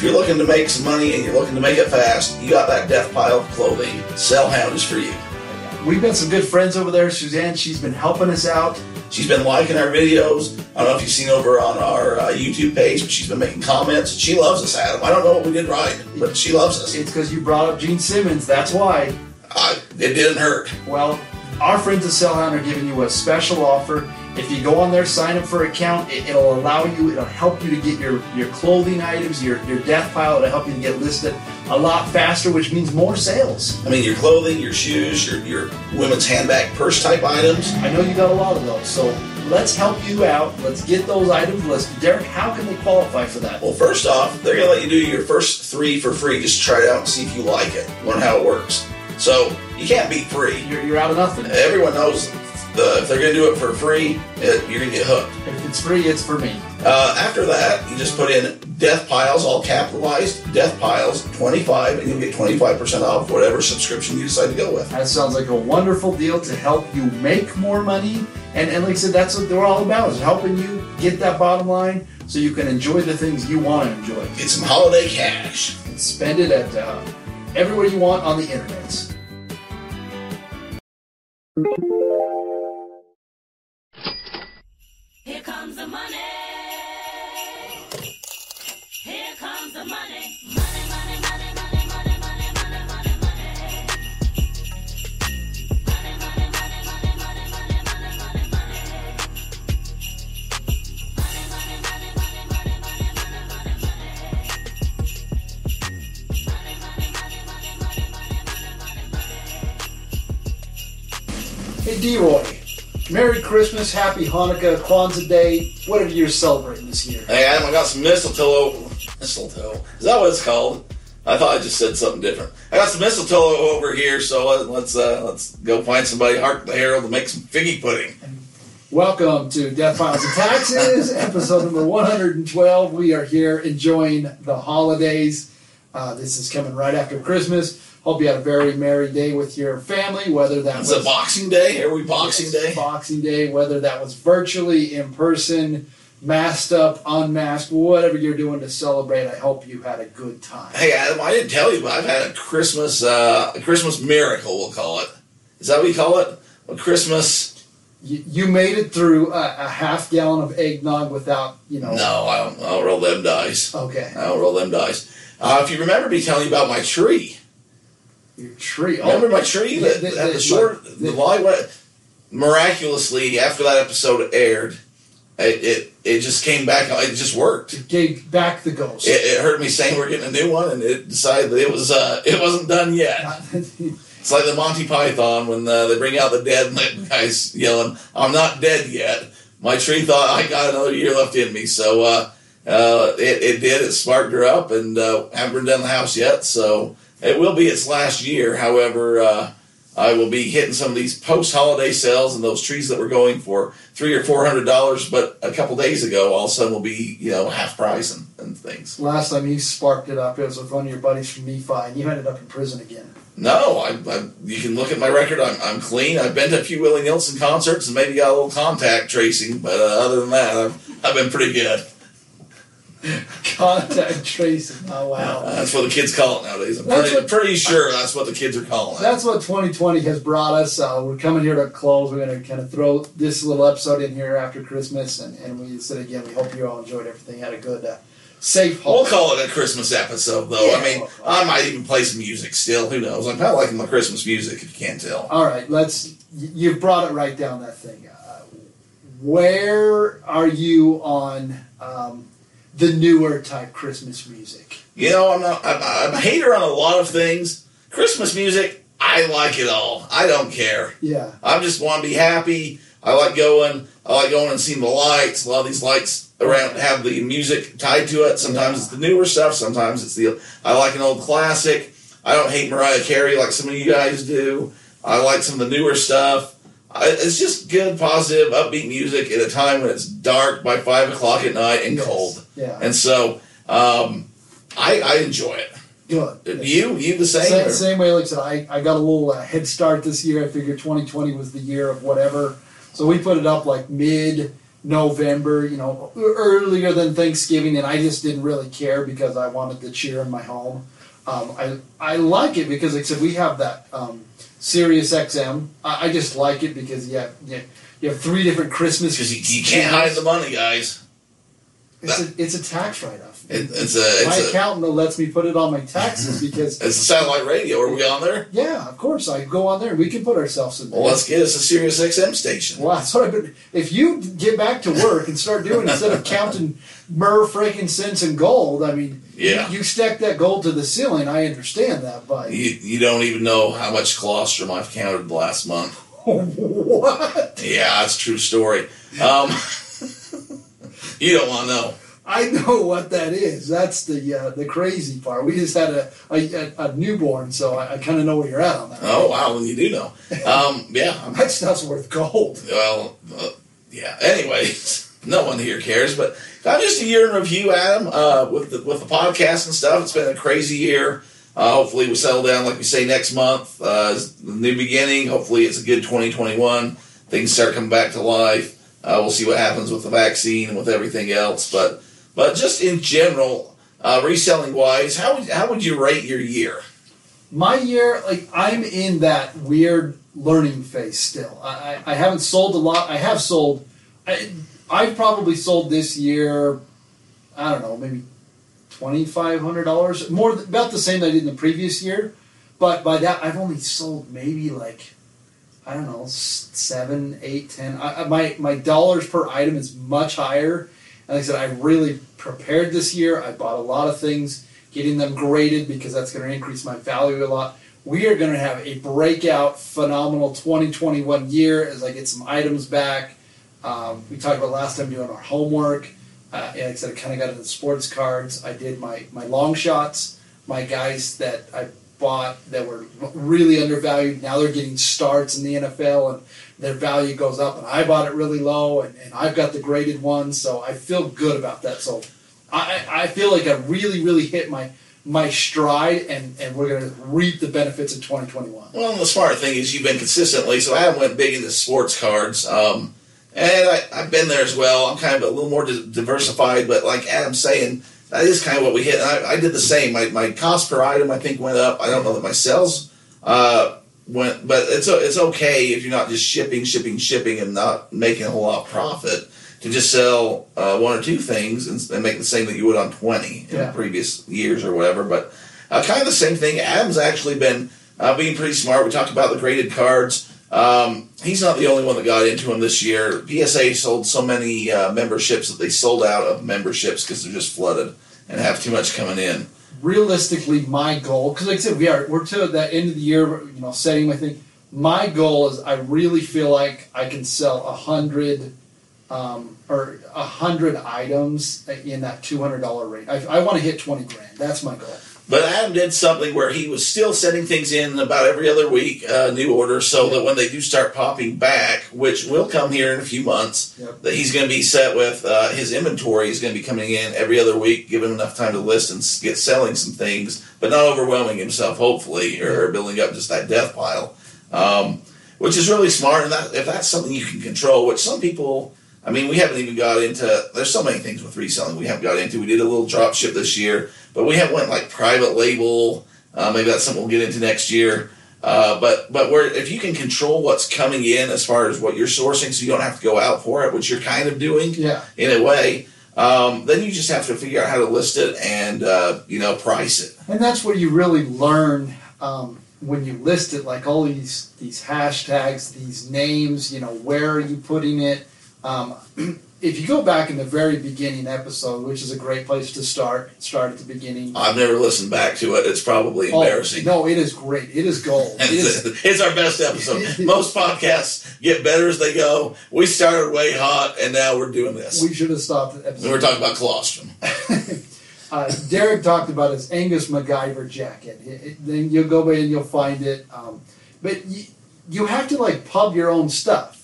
If you're looking to make some money and you're looking to make it fast, you got that death pile of clothing. Sellhound is for you. We've got some good friends over there. Suzanne, she's been helping us out. She's been liking our videos. I don't know if you've seen over on our uh, YouTube page, but she's been making comments. She loves us, Adam. I don't know what we did right, but she loves us. It's because you brought up Gene Simmons. That's why. I, it didn't hurt. Well, our friends at Sellhound are giving you a special offer. If you go on there, sign up for an account, it, will allow you, it'll help you to get your, your clothing items, your, your death pile, it'll help you to get listed a lot faster, which means more sales. I mean, your clothing, your shoes, your, your women's handbag, purse type items. I know you got a lot of those, so let's help you out. Let's get those items listed. Derek, how can they qualify for that? Well, first off, they're going to let you do your first three for free. Just try it out and see if you like it, learn how it works. So you can't beat free. You're, you're out of nothing. Everyone knows the, if they're going to do it for free, it, you're going to get hooked. If it's free, it's for me. Uh, after that, you just put in Death Piles, all capitalized, Death Piles 25, and you'll get 25% off whatever subscription you decide to go with. That sounds like a wonderful deal to help you make more money. And, and like I said, that's what they're all about, is helping you get that bottom line so you can enjoy the things you want to enjoy. Get some holiday cash. And spend it at uh, everywhere you want on the internet. Here comes the money. Here comes the money. Money, money, money, money, money, money, money, money, money. Money, money, money, money, money, money, money, money, money. Money, money, money, money, money, money, money, money, money. Hey, D-Roy. Merry Christmas, Happy Hanukkah, Kwanzaa Day, whatever you're celebrating this year. Hey, Adam, I got some mistletoe. Mistletoe. Is that what it's called? I thought I just said something different. I got some mistletoe over here, so let's uh, let's go find somebody, hark the herald, to make some figgy pudding. Welcome to Deathpiles and Taxes, episode number 112. We are here enjoying the holidays. Uh, this is coming right after Christmas. Hope you had a very merry day with your family, whether that it's was a Boxing Day. Are we Boxing yes, Day? Boxing Day, whether that was virtually, in person, masked up, unmasked, whatever you're doing to celebrate. I hope you had a good time. Hey, Adam, I didn't tell you, but I've had a Christmas uh, a Christmas miracle. We'll call it. Is that what you call it? A Christmas. You, you made it through a, a half gallon of eggnog without, you know. No, I don't. I don't roll them dice. Okay. I don't roll them dice. Uh, if you remember me telling you about my tree. Your tree. Remember my tree Yeah, that the- had the- the short, the- the light wet. Miraculously, after that episode aired, it, it it just came back. It just worked. It gave back the ghost. It, it heard me saying we're getting a new one, and it decided that it was uh, it wasn't done yet. It's like the Monty Python when uh, they bring out the dead and the guy's yelling, "I'm not dead yet." My tree thought I got another year left in me, so uh, uh, it, it did. It sparked her up, and uh, haven't been down the house yet, so it will be its last year. However, uh, I will be hitting some of these post-holiday sales and those trees that were going for three or four hundred dollars, but a couple days ago, all of a sudden will be you know half price and, and things. Last time you sparked it up, it was with one of your buddies from Nephi, and you ended up in prison again. No, I, I, you can look at my record. I'm, I'm clean. I've been to a few Willie Nelson concerts and maybe got a little contact tracing, but uh, other than that, I've, I've been pretty good. Contact tracing. Oh wow. That's what the kids call it nowadays. I'm That's pretty, what- pretty sure that's what the kids are calling it. That's what 2020 has brought us. Uh, we're coming here to close. We're going to kind of throw this little episode in here after Christmas, and, and we said again, we hope you all enjoyed everything. Had a good, uh, safe We'll holiday. call it a Christmas episode, though. Yeah. I mean, I might even play some music still. Who knows? I'm kind of liking my Christmas music, if you can't tell. All right, let's. y- You've brought it right down that thing. Uh, where are you on um, the newer type Christmas music? You know, I'm not. I'm, I'm a hater on a lot of things. Christmas music, I like it all. I don't care. Yeah, I just want to be happy. I like going. I like going and seeing the lights. A lot of these lights around have the music tied to it. Sometimes it's the newer stuff. Sometimes it's the. I like an old classic. I don't hate Mariah Carey like some of you guys do. I like some of the newer stuff. I, it's just good, positive, upbeat music at a time when it's dark by five o'clock at night and Yes. cold. Yeah, And so, um, I, I enjoy it. good. You, you the same? Same, or- same way, like I said, I, I got a little uh, head start this year. I figured 2020 was the year of whatever. So we put it up like mid November, you know, earlier than Thanksgiving, and I just didn't really care because I wanted the cheer in my home. Um, I I like it because, like I said, we have that um, Sirius XM. I, I just like it because you have, you have, you have three different Christmas. Because you, you can't hide the money, guys. It's a, it's a tax write off. It, it's a my it's a accountant lets me put it on my taxes because, it's a satellite radio. Are we on there? yeah, of course, I go on there. We can put ourselves in there. Well, let's get us a Sirius XM station. Well, that's what I've been. If you get back to work and start doing instead of counting myrrh, frankincense, and gold, I mean, Yeah. you, you stack that gold to the ceiling. I understand that, but You, you don't even know how much colostrum I've counted the last month. what? Yeah, that's a true story. Um, you don't want to know. I know what that is. That's the uh, the crazy part. We just had a a, a newborn, so I, I kind of know where you're at on that. Oh wow, well you do know. Um, yeah, That stuff's worth gold. well, uh, yeah. Anyways, no one here cares, but I'm just a year in review, Adam, uh, with the with the podcast and stuff. It's been a crazy year. Uh, hopefully, we settle down, like we say, next month. Uh, the new beginning. Hopefully, it's a good 2021. Things start coming back to life. Uh, we'll see what happens with the vaccine and with everything else. But but just in general, uh, reselling wise, how would how would you rate your year? My year, like I'm in that weird learning phase still. I, I, I haven't sold a lot. I have sold. I, I've probably sold this year. I don't know, maybe twenty five hundred dollars more, about the same that I did in the previous year. But by that, I've only sold maybe like I don't know seven, eight, ten. I, my my dollars per item is much higher. And like I said, I really prepared this year. I bought a lot of things, getting them graded because that's going to increase my value a lot. We are going to have a breakout, phenomenal 2021 year as I get some items back. Um, we talked about last time doing our homework. Uh, like I said, I kind of got into sports cards. I did my, my long shots, my guys that I bought that were really undervalued. Now they're getting starts in the NFL and their value goes up. And I bought it really low and, and I've got the graded ones. So I feel good about that. So I, I feel like I really, really hit my my stride and, and we're going to reap the benefits in 2021. Well, the smart thing is you've been consistently. So Adam went big into sports cards, um, and I, I've been there as well. I'm kind of a little more diversified, but like Adam's saying, that is kind of what we hit. I, I did the same. My, my cost per item, I think, went up. I don't know that my sales uh, went, but it's it's okay if you're not just shipping, shipping, shipping, and not making a whole lot of profit. To just sell uh, one or two things and, and make the same that you would on 20 in Yeah. previous years or whatever. But uh, kind of the same thing. Adam's actually been uh, being pretty smart. We talked about the graded cards. Um, he's not the only one that got into him this year. PSA sold so many uh, memberships that they sold out of memberships because they're just flooded and have too much coming in. realistically my goal because like i said we are we're to that end of the year you know setting my thing my goal is i really feel like i can sell a hundred um, or a hundred items in that $200 range. i, I want to hit 20 grand that's my goal But Adam did something where he was still sending things in about every other week, uh, new orders, so that when they do start popping back, which will come here in a few months, Yep. that he's going to be set with uh, his inventory is going to be coming in every other week, give him enough time to list and get selling some things, but not overwhelming himself, hopefully, or building up just that death pile, um, which is really smart. And that, if that's something you can control, which some people. I mean, we haven't even got into. There's so many things with reselling we haven't got into. We did a little drop ship this year, but we haven't went like private label. Uh, maybe that's something we'll get into next year. Uh, but but where if you can control what's coming in as far as what you're sourcing, so you don't have to go out for it, which you're kind of doing yeah in a way, um, then you just have to figure out how to list it and uh, you know price it. and that's where you really learn um, when you list it like all these these hashtags these names you know where are you putting it um, if you go back in the very beginning episode which is a great place to start start at the beginning I've never listened back to it. It's probably Oh, embarrassing. no it is great it is gold it is, it's our best episode. Most podcasts get better as they go. We started way hot, and now we're doing this. we should have stopped at episode We were talking about colostrum. uh, Derek talked about his Angus MacGyver jacket. It- it- then you'll go in and you'll find it. Um, but you, you have to like pub your own stuff.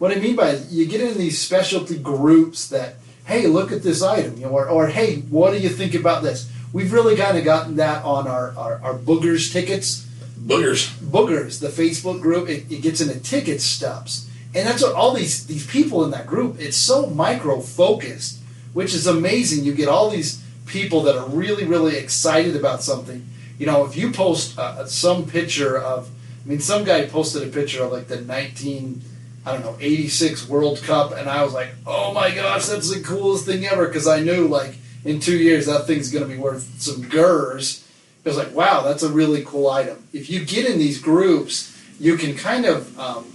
What I mean by it, you get in these specialty groups that, hey, look at this item, you know, or, or hey, what do you think about this? We've really kind of gotten that on our, our, our boogers tickets. Boogers. Boogers, the Facebook group, it, it gets into ticket stubs. and that's what all these these people in that group. It's so micro focused, which is amazing. You get all these people that are really really excited about something. You know, if you post uh, some picture of, I mean, some guy posted a picture of like the nineteen. I don't know, 86 World Cup, and I was like, oh my gosh, that's the coolest thing ever, because I knew, like, in two years, that thing's going to be worth some gurs. It was like, wow, that's a really cool item. If you get in these groups, you can kind of, um,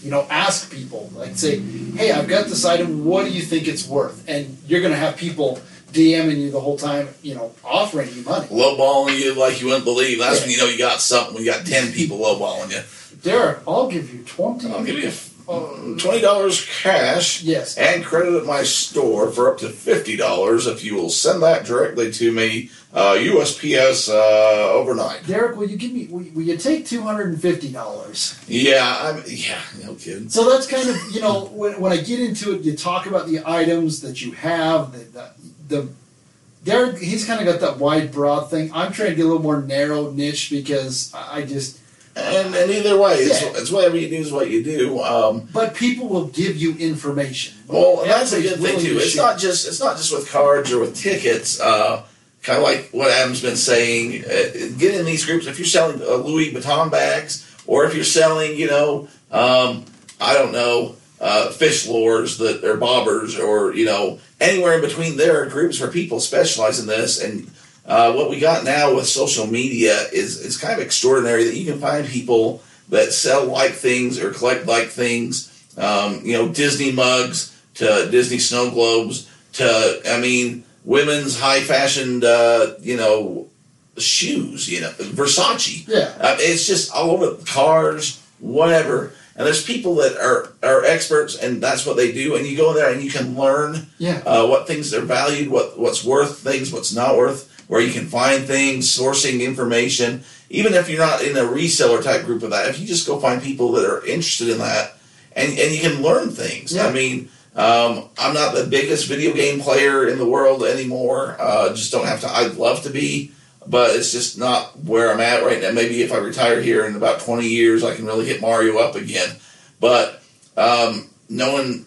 you know, ask people, like say, hey, I've got this item, what do you think it's worth? And you're going to have people DMing you the whole time, you know, offering you money. Lowballing you like you wouldn't believe. That's Yeah. when you know you got something. When you got ten people lowballing you. Derek, I'll give you 20. I'll give you twenty dollars cash Yes. and credit at my store for up to fifty dollars if you will send that directly to me uh, USPS uh, overnight. Derek, will you give me, will will you take $250? Yeah, I'm yeah, no kidding. So that's kind of you know when, when I get into it, you talk about the items that you have. The the, the Derek, he's kind of got that wide, broad thing. I'm trying to get a little more narrow niche because I just. And, and either way, it's, Yeah. it's whatever you do is what you do. Um, But people will give you information. well, and that's a good thing too. to It's not just it's not just with cards or with tickets. Uh, kind of like what Adam's been saying. Uh, get in these groups if you're selling uh, Louis Vuitton bags, or if you're selling, you know, um, I don't know, uh, fish lures that are bobbers, or you know, anywhere in between. There are groups where people specialize in this, and uh, what we got now with social media is is kind of extraordinary that you can find people that sell like things or collect like things. Um, you know, Disney mugs to Disney snow globes to I mean, women's high fashioned uh, you know shoes. You know, Versace. Yeah. Uh, it's just all over cars, whatever. And there's people that are, are experts, and that's what they do. And you go there and you can learn Yeah. uh, what things are valued, what what's worth things, what's not worth, where you can find things, sourcing information. Even if you're not in a reseller type group of that, if you just go find people that are interested in that, and and you can learn things. Yeah. I mean, um, I'm not the biggest video game player in the world anymore. Uh, just don't have to. I'd love to be, but it's just not where I'm at right now. Maybe if I retire here in about 20 years, I can really hit Mario up again. But um, knowing,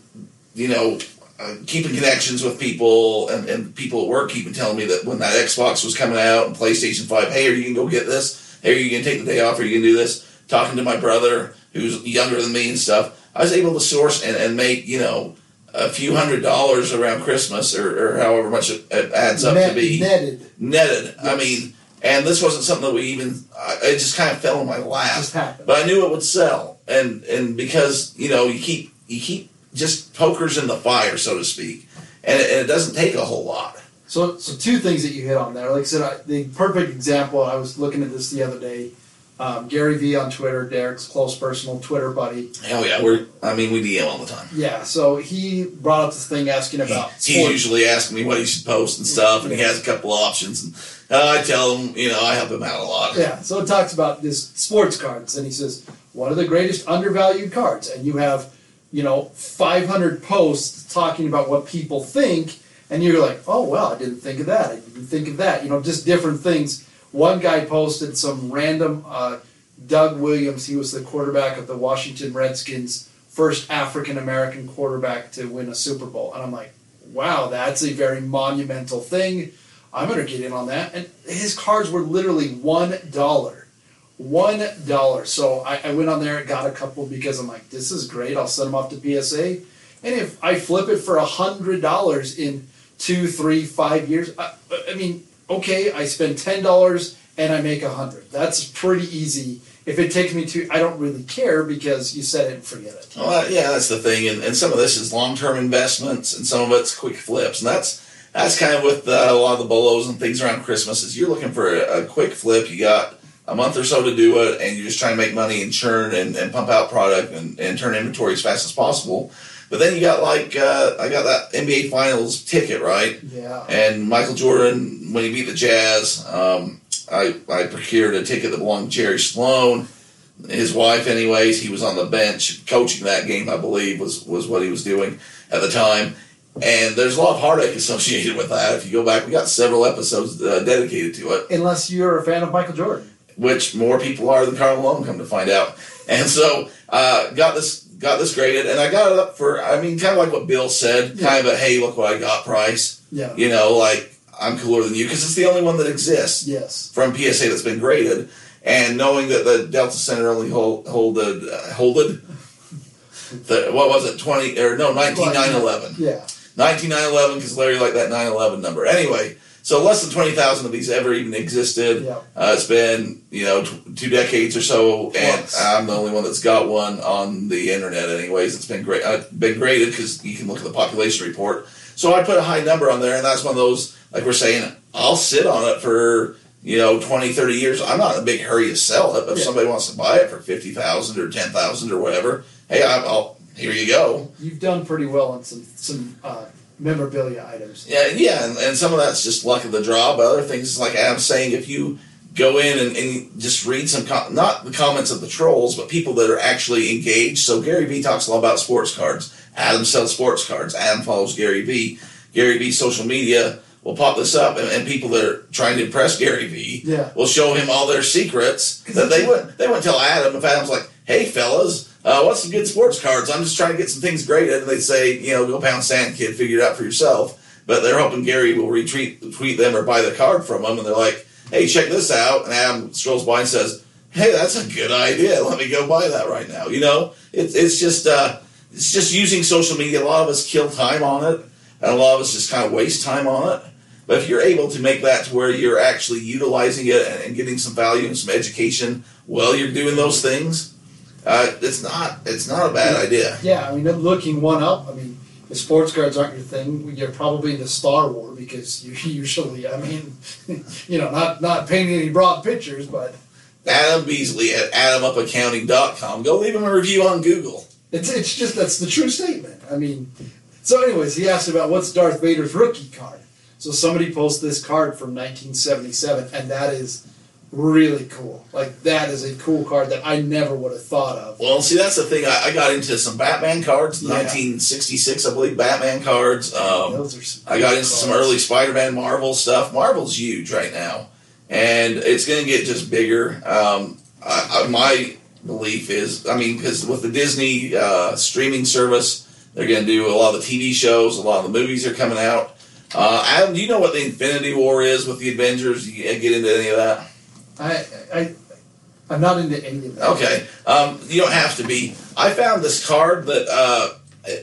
you know, uh, keeping connections with people and, and people at work keeping telling me that when that Xbox was coming out and PlayStation 5, hey, are you going to go get this? Hey, are you going to take the day off? Are you going to do this? Talking to my brother who's younger than me and stuff, I was able to source and, and make, you know, a few hundred dollars around Christmas or, or however much it, adds up Net- to be netted. netted. I mean, and this wasn't something that we even. I, it just kind of fell in my lap. Just happened. But I knew it would sell, and and because you know you keep you keep just pokers in the fire, so to speak, and it, and it doesn't take a whole lot. So, so two things that you hit on there. Like I said, I, the perfect example. I was looking at this the other day. Um, Gary Vee on Twitter, Derek's close personal Twitter buddy. Hell yeah, we're. I mean, we DM all the time. Yeah, so he brought up this thing asking He, about he's sports. usually asking me what he should post and stuff, and he has a couple options, and uh, I tell him, you know, I help him out a lot. Yeah, so it talks about this sports cards, and he says one of the greatest undervalued cards, and you have, you know, 500 posts talking about what people think, and you're like, oh well, I didn't think of that. I didn't think of that. You know, just different things. One guy posted some random uh, Doug Williams. He was the quarterback of the Washington Redskins, first African American quarterback to win a Super Bowl, and I'm like, wow, that's a very monumental thing. I'm gonna get in on that. And his cards were literally one dollar. One dollar. So I, I went on there and got a couple because I'm like, this is great. I'll send them off to PSA. And if I flip it for a hundred dollars in two, three, five years, I, I mean, okay, I spend ten dollars and I make a hundred. That's pretty easy. If it takes me to, I don't really care because you set it and forget it. Well, yeah, that's the thing, and, and some of this is long-term investments, and some of it's quick flips, and that's that's kind of with uh, a lot of the bolos and things around Christmas. Is you're looking for a, a quick flip, you got a month or so to do it, and you're just trying to make money and churn and, and pump out product and, and turn inventory as fast as possible. But then you got like uh, I got that NBA Finals ticket, right? Yeah. And Michael Jordan, when he beat the Jazz, um, I, I procured a ticket that belonged to Jerry Sloan. His wife, anyways, he was on the bench coaching that game, I believe, was, was what he was doing at the time. And there's a lot of heartache associated with that. If you go back, we got several episodes uh, dedicated to it, Unless you're a fan of Michael Jordan. Which more people are than Karl Malone, come to find out. And so, uh, got this got this graded, and I got it up for. I mean, kind of like what Bill said, Yeah. kind of a hey, look what I got price. Yeah. You know, like I'm cooler than you because it's the only one that exists Yes. from PSA that's been graded, and knowing that the Delta Center only hold holded uh, holded. The, what was it? Twenty or no? Nineteen nine eleven. Yeah. 19911 because Larry liked that 911 number. Anyway, so less than 20,000 of these ever even existed. Yeah. Uh, it's been, you know, t- two decades or so, and Plus. I'm the only one that's got one on the internet, anyways. It's been great. Uh, been graded because you can look at the population report. So I put a high number on there, and that's one of those, like we're saying, I'll sit on it for, you know, 20, 30 years. I'm not in a big hurry to sell it, but if Yeah. somebody wants to buy it for 50000 or 10000 or whatever, hey, I'll, here you go. You've done pretty well on some some uh, memorabilia items. Yeah, yeah, and, and some of that's just luck of the draw, but other things, like Adam's saying, if you go in and, and just read some, com- not the comments of the trolls, but people that are actually engaged. So Gary Vee talks a lot about sports cards. Adam sells sports cards. Adam follows Gary Vee. Gary Vee's social media will pop this up, and, and people that are trying to impress Gary Vee Yeah. will show him all their secrets that they wouldn't. They wouldn't tell Adam if Adam's like, "Hey, fellas." Uh, what's some good sports cards? I'm just trying to get some things graded. And they'd say, you know, go pound sand, kid, figure it out for yourself. But they're hoping Gary will retweet tweet them or buy the card from them. And they're like, hey, check this out. And Adam strolls by and says, hey, that's a good idea. Let me go buy that right now. You know, it's it's just uh, it's just using social media. A lot of us kill time on it, and a lot of us just kind of waste time on it. But if you're able to make that to where you're actually utilizing it and, and getting some value and some education while you're doing those things, uh, it's not it's not a bad idea. Yeah, I mean, looking one up. I mean, if sports cards aren't your thing, you're probably into Star War because you usually, I mean, you know, not not painting any broad pictures, but Adam Beasley at AdamUpAccounting.com. Go leave him a review on Google. it's it's just that's the true statement. I mean, so anyways, he asked about what's Darth Vader's rookie card. So somebody posted this card from 1977, and that is really cool. Like that is a cool card that I never would have thought of. Well, see, that's the thing. I, I got into some Batman cards, Yeah. 1966, I believe, Batman cards. Um, Those are some I got into some early Spider-Man Marvel stuff. Marvel's huge right now, and it's going to get just bigger. Um, I, I, my belief is, I mean, because with the Disney uh, streaming service, they're going to do a lot of the TV shows, a lot of the movies are coming out. Uh, Adam, do you know what the Infinity War is with the Avengers? You get into any of that? I I I'm not into any of that. Okay, um, you don't have to be. I found this card that uh,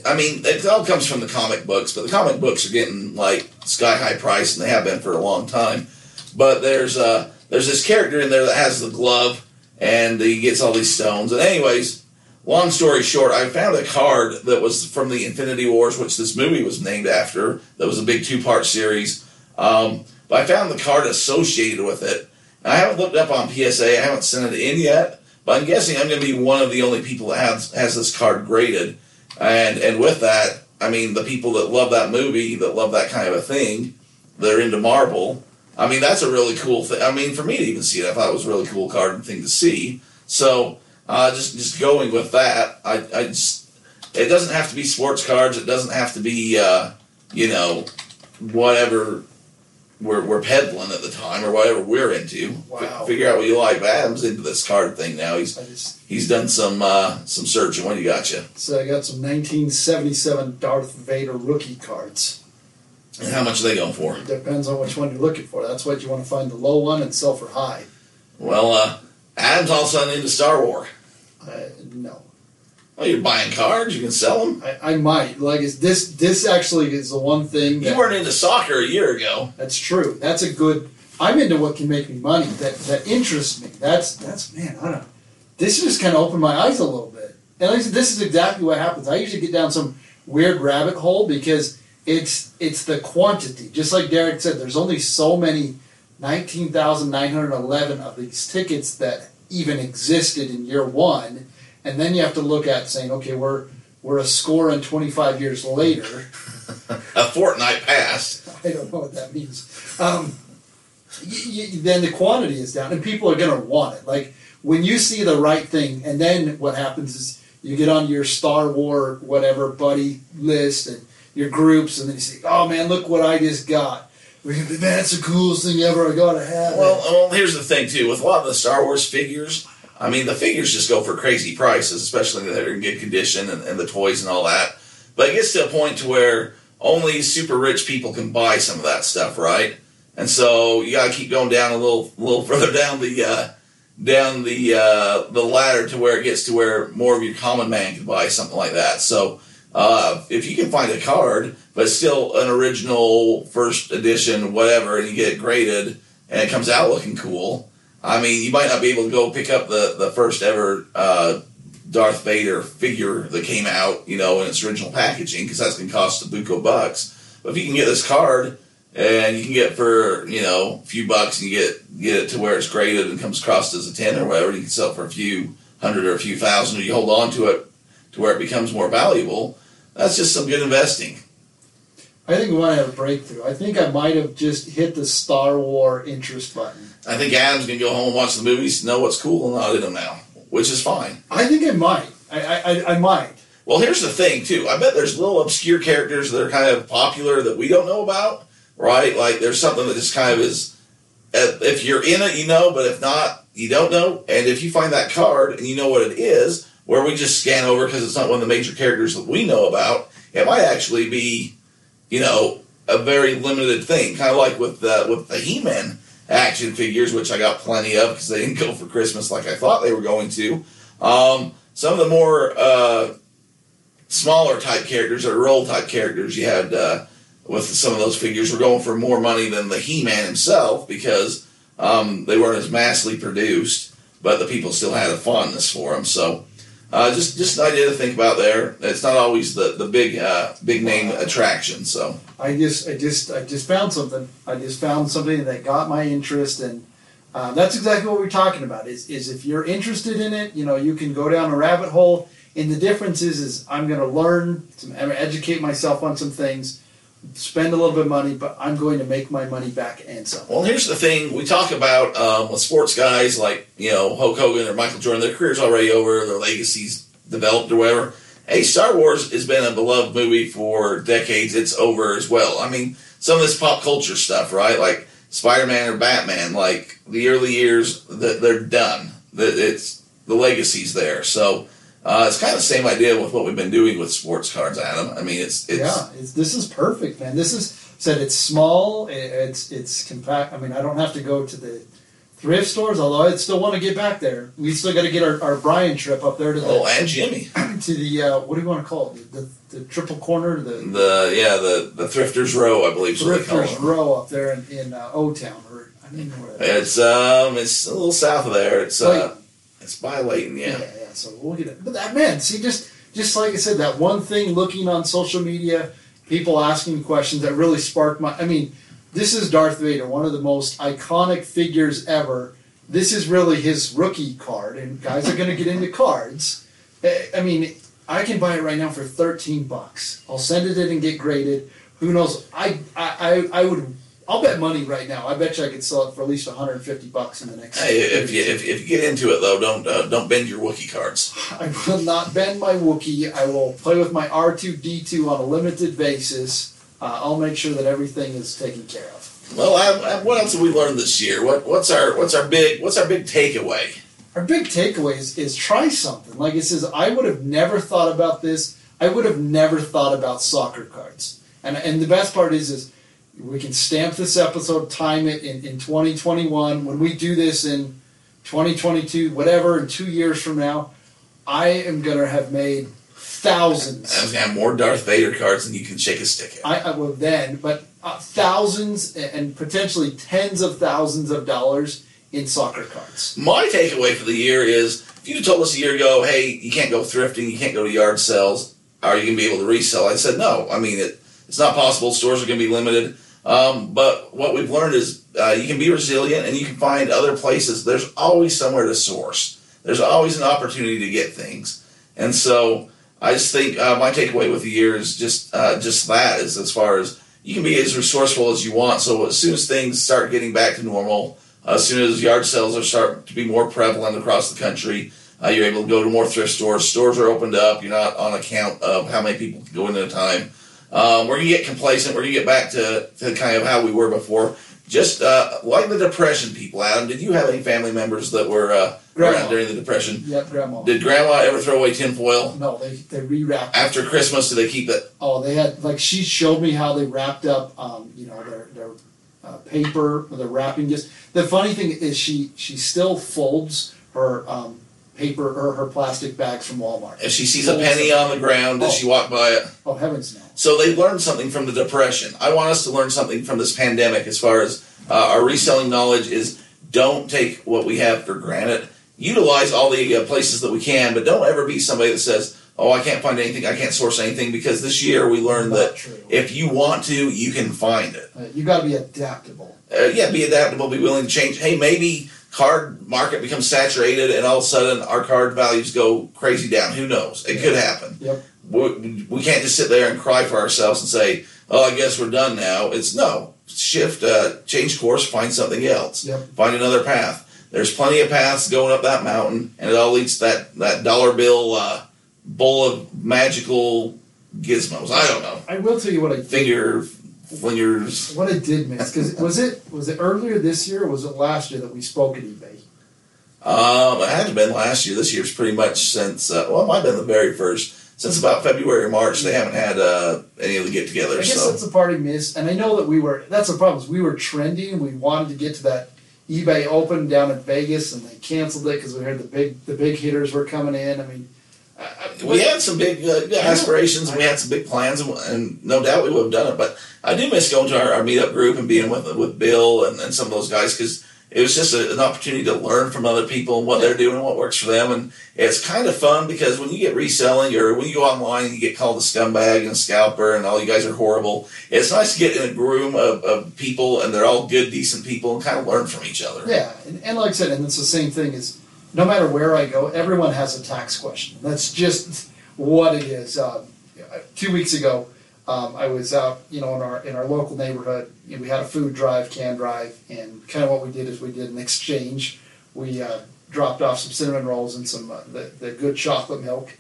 I mean, it all comes from the comic books, but the comic books are getting like sky high price, and they have been for a long time. But there's uh, there's this character in there that has the glove, and he gets all these stones. And anyways, long story short, I found a card that was from the Infinity Wars, which this movie was named after. That was a big two part series. Um, but I found the card associated with it. I haven't looked up on PSA. I haven't sent it in yet. But I'm guessing I'm going to be one of the only people that has has this card graded. And and with that, I mean the people that love that movie, that love that kind of a thing, they're into Marvel. I mean that's a really cool thing. I mean for me to even see it, I thought it was a really cool card and thing to see. So uh, just just going with that, I I just it doesn't have to be sports cards. It doesn't have to be uh, you know whatever we're, we're peddling at the time or whatever we're into. Wow. F- figure out what you like. But Adam's into this card thing now. He's just he's done some uh, some searching. What do you got you? so I got some 1977 Darth Vader rookie cards. And how much are they going for? Depends on which one you're looking for. That's what you want to find the low one and sell for high. Well, uh, Adam's all of a sudden into Star Wars. Uh, Oh, you're buying cards. You can sell them. I, I might like is this. This actually is the one thing You weren't into soccer a year ago. that's true. That's a good. I'm into what can make me money. That that interests me. That's that's man. I don't. know. This just kind of opened my eyes a little bit. And like said, this is exactly what happens. I usually get down some weird rabbit hole because it's it's the quantity. Just like Derek said, there's only so many 19,911 of these tickets that even existed in year one, and then you have to look at saying, okay, we're we're a score and 25 years later. A fortnight passed. I don't know what that means. Um, y- y- then the quantity is down, and people are going to want it. Like when you see the right thing, and then what happens is you get on your Star War whatever buddy list and your groups, and then you say, "Oh man, look what I just got! Man, That's the coolest thing ever! I gotta have." Well, well, here's the thing too. With a lot of the Star Wars figures, I mean, the figures just go for crazy prices, especially if they're in good condition and, and the toys and all that. But it gets to a point to where only super rich people can buy some of that stuff, right? And so you got to keep going down a little, little further down the, uh, down the uh, the ladder to where it gets to where more of your common man can buy something like that. So uh, if you can find a card, but still an original first edition, whatever, and you get it graded and it comes out looking cool, I mean, you might not be able to go pick up the the first ever uh, Darth Vader figure that came out, you know, in its original packaging because that's going to cost a buco bucks. But if you can get this card and you can get for you know a few bucks and you get get it to where it's graded and comes across as a ten or whatever, you can sell for a few hundred or a few thousand, or you hold on to it to where it becomes more valuable. That's just some good investing. I think we might have a breakthrough. I think I might have just hit the Star War interest button. I think Adam's gonna go home and watch the movies, know what's cool and not in them now, which is fine. I think I might. I, I, I, might. Well, here's the thing too. I bet there's little obscure characters that are kind of popular that we don't know about, right? Like there's something that just kind of is. If you're in it, you know, but if not, you don't know. And if you find that card and you know what it is, where we just scan over because it's not one of the major characters that we know about, it might actually be, you know, a very limited thing. Kind of like with the with the He-Man action figures, which I got plenty of because they didn't go for Christmas like I thought they were going to. Um, some of the more uh, smaller type characters or role type characters you had uh, with some of those figures were going for more money than the He-Man himself because um, they weren't as massively produced, but the people still had a fondness for them. So. Uh, just, just an idea to think about there. It's not always the the big, uh, big name attraction. So, I just, I just, I just found something. I just found something that got my interest, and uh, that's exactly what we're talking about. Is, is if you're interested in it, you know, you can go down a rabbit hole. And the difference is, is I'm going to learn, some, educate myself on some things, spend a little bit of money, but I'm going to make my money back and some. Well, here's the thing: we talk about um, with sports guys like you know Hulk Hogan or Michael Jordan. Their careers already over, their legacies developed or whatever. Hey, Star Wars has been a beloved movie for decades. It's over as well. I mean, some of this pop culture stuff, right? Like Spider Man or Batman. Like the early years, that they're done. That it's the legacy's there. So. Uh, it's kind of the same idea with what we've been doing with sports cards, Adam. I mean, it's it's yeah, it's, this is perfect, man. This is said it's small, it's it's compact. I mean, I don't have to go to the thrift stores, although I still want to get back there. We still got to get our, our Brian trip up there to the oh, and Jimmy. to the uh, what do you want to call it? The, the, the triple corner, the The yeah, the the Thrifters Row, I believe, thrifters row up there in, in uh, O Town, or I don't know where that is. It's um, it's a little south of there. It's uh, it's by Layton, yeah, yeah. Yeah. So we'll get it. But that man, see, just just like I said, that one thing looking on social media, people asking questions that really sparked my. I mean, this is Darth Vader, one of the most iconic figures ever. This is really his rookie card, and guys are going to get into cards. Eh, I mean, I can buy it right now for thirteen bucks. I'll send it in and get graded. Who knows? I, I, I would. I'll bet money right now. I bet you I could sell it for at least 150 bucks in the next. Hey, if you if, if you get into it though, don't uh, don't bend your Wookie cards. I will not bend my Wookie. I will play with my R2D2 on a limited basis. Uh, I'll make sure that everything is taken care of. Well, I, I, what else have we learned this year? What what's our what's our big what's our big takeaway? Our big takeaway is, is try something. Like it says, I would have never thought about this. I would have never thought about soccer cards. And and the best part is is we can stamp this episode, time it in, in 2021. When we do this in 2022, whatever, in two years from now, I am gonna have made thousands. I was gonna have more Darth Vader cards than you can shake a stick at. I, I well then, but uh, thousands and potentially tens of thousands of dollars in soccer cards. My takeaway for the year is if you told us a year ago, hey, you can't go thrifting, you can't go to yard sales, are you gonna be able to resell? I said no. I mean it, it's not possible. Stores are gonna be limited. Um, but what we've learned is uh, you can be resilient and you can find other places. There's always somewhere to source. There's always an opportunity to get things. And so I just think uh, my takeaway with the year is just uh, just that is as far as you can be as resourceful as you want. So as soon as things start getting back to normal, as soon as yard sales are start to be more prevalent across the country, uh, you're able to go to more thrift stores. Stores are opened up. You're not on account of how many people can go in at a time. Um, we're gonna get complacent. We're gonna get back to, to kind of how we were before. just uh, like the depression people. Adam, did you have any family members that were uh, Grandma. during the depression? Yep, grandma. Did Grandma ever throw away tinfoil no, they they rewrapped. after Christmas? Did they keep it? Oh, they had like she showed me how they wrapped up, um, you know, their their uh, paper, or their wrapping. Just the funny thing is, she she still folds her um, paper or her plastic bags from Walmart. If she sees a penny on the ground, does she walk by it? Oh heavens no! So they learned something from the depression. I want us to learn something from this pandemic as far as uh, our reselling knowledge is don't take what we have for granted. Utilize all the uh, places that we can, but don't ever be somebody that says, "Oh, I can't find anything. I can't source anything." Because this year we learned Not that true. if you want to, you can find it. Uh, you got to be adaptable. Uh, yeah, be adaptable. Be willing to change. Hey, maybe card market becomes saturated, and all of a sudden our card values go crazy down. Who knows? It could happen. Yep. We, we can't just sit there and cry for ourselves and say, "Oh, I guess we're done now." It's no shift, uh, change course, find something else, Yep. find another path. There's plenty of paths going up that mountain, and it all leads to that that dollar bill uh, bowl of magical gizmos. I don't know, I will tell you what I did. finger fingers. What I did miss because was it was it earlier this year or was it last year that we spoke at eBay? Um, it had been last year. This year's pretty much since uh, well, it might have been the very first. Since about February or March, they haven't had uh, any of the I get-togethers. guess So that's the part I missed, and I know that we were. That's the problem. Is we were trending. We wanted to get to that eBay Open down in Vegas, and they canceled it because we heard the big the big hitters were coming in. I mean, I, I, we had some big uh, aspirations and we had some big plans and, and no doubt we would have done it but i do miss going to our, our meetup group and being with with bill and, and some of those guys because it was just a, an opportunity to learn from other people and what they're doing and what works for them and it's kind of fun because when you get reselling or when you go online and you get called a scumbag and a scalper and all you guys are horrible it's nice to get in a room of, of people and they're all good decent people and kind of learn from each other yeah, and, and like I said, and it's the same thing. Is no matter where I go, everyone has a tax question. That's just what it is. Um, two weeks ago, um, I was out, you know, in our in our local neighborhood. You know, we had a food drive, can drive, and kind of what we did is we did an exchange. We uh, dropped off some cinnamon rolls and some uh, the, the good chocolate milk,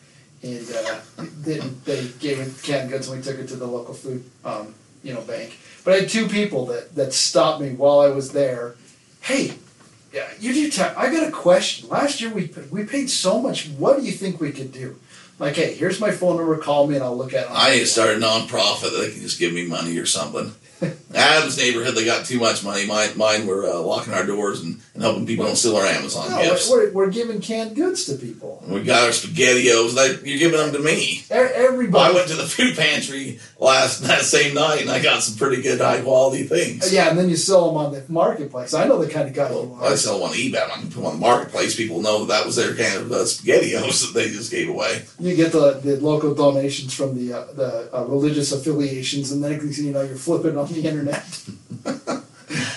and uh, then they gave it canned goods, and we took it to the local food, um, you know, bank. But I had two people that that stopped me while I was there. Hey, yeah, you do. I got a question. Last year we we paid so much. What do you think we could do? Like, hey, here's my phone number. Call me and I'll look at it. I need to start a nonprofit that can just give me money or something. Adam's neighborhood, they got too much money. Mine, mine were uh, locking our doors and, and hoping people don't steal our Amazon No, gifts. we're, we're giving canned goods to people. We got our SpaghettiOs. They, you're giving them to me. Everybody. I went to the food pantry last that same night and I got some pretty good high quality things. yeah, and then you sell them on the marketplace. I know the kind of guy you Well, I sell them on eBay. I'm put them on the marketplace. People know that that was their can of uh, SpaghettiOs that they just gave away. You get the, the local donations from the uh, the uh, religious affiliations, and then next you know, you're flipping on the internet.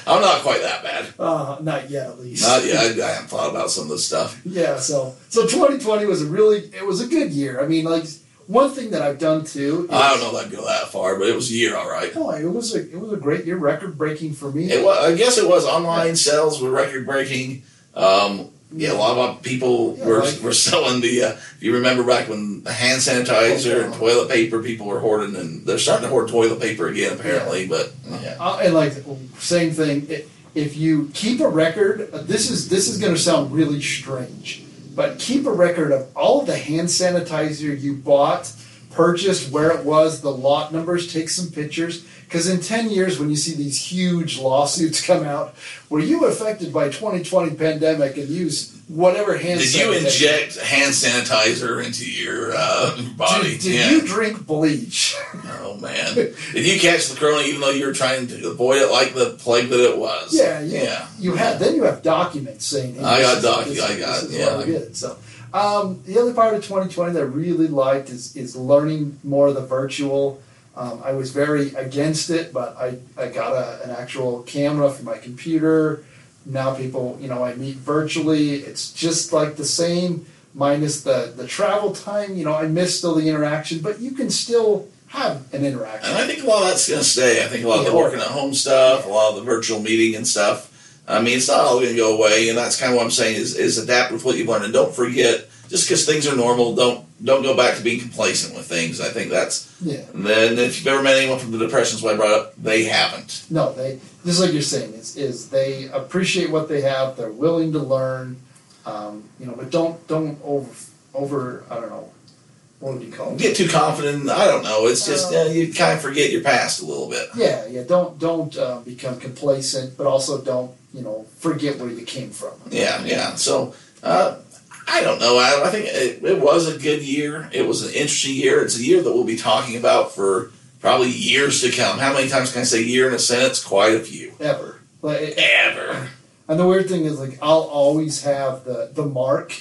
I'm not quite that bad. Uh, not yet, at least. Not yet. I, I haven't thought about some of this stuff. Yeah, so so 2020 was a really it was a good year. I mean, like one thing that I've done too. Is, I don't know if I'd go that far, but it was a year, all right. No, it was a it was a great year, record breaking for me. It was, I guess it was online sales were record breaking. Um, yeah, a lot of people Yeah, were like- were selling the. Uh, if you remember back when the hand sanitizer and Oh, toilet paper, people were hoarding, and they're starting to hoard toilet paper again, apparently. But yeah, Uh, and like same thing. if you keep a record, uh, this is this is going to sound really strange, but keep a record of all of the hand sanitizer you bought, purchased, where it was, the lot numbers. Take some pictures, because in ten years, when you see these huge lawsuits come out, were you affected by 2020 pandemic and use whatever hand? did you inject hand sanitizer into your uh, body? Did, did yeah. you drink bleach? Oh man, did you catch the corona even though you were trying to avoid it like the plague that it was? Yeah, you, yeah. You had then you have documents saying. Hey, I got is- docu- this I got- this yeah. what I did. So um, the other part of 2020 that I really liked is is learning more of the virtual. Um, I was very against it, but I, I got a, an actual camera for my computer. Now people, you know, I meet virtually. It's just like the same, minus the the travel time. You know, I miss still the interaction, but you can still have an interaction. And I think a lot of that's going to stay. I think a lot of the Yeah. working at home stuff, a lot of the virtual meeting and stuff. I mean, it's not all going to go away, and that's kind of what I'm saying is, is adapt with what you've learned, and don't forget just because things are normal, don't don't go back to being complacent with things. I think that's. Yeah. And then if you've ever met anyone from the depressions what I brought up, they haven't. No, they just like you're saying is is they appreciate what they have. They're willing to learn, um, you know, but don't don't over over I don't know what would you call it? Get too confident. I don't know. It's just uh, you kind of forget your past a little bit. Yeah, yeah. Don't don't uh, become complacent, but also don't you know forget where you came from. Yeah, yeah. So uh, I don't know. I, I think it, it was a good year. It was an interesting year. It's a year that we'll be talking about for probably years to come. How many times can I say year in a sentence? Quite a few. Ever. But it, Ever. And the weird thing is, like, I'll always have the the mark.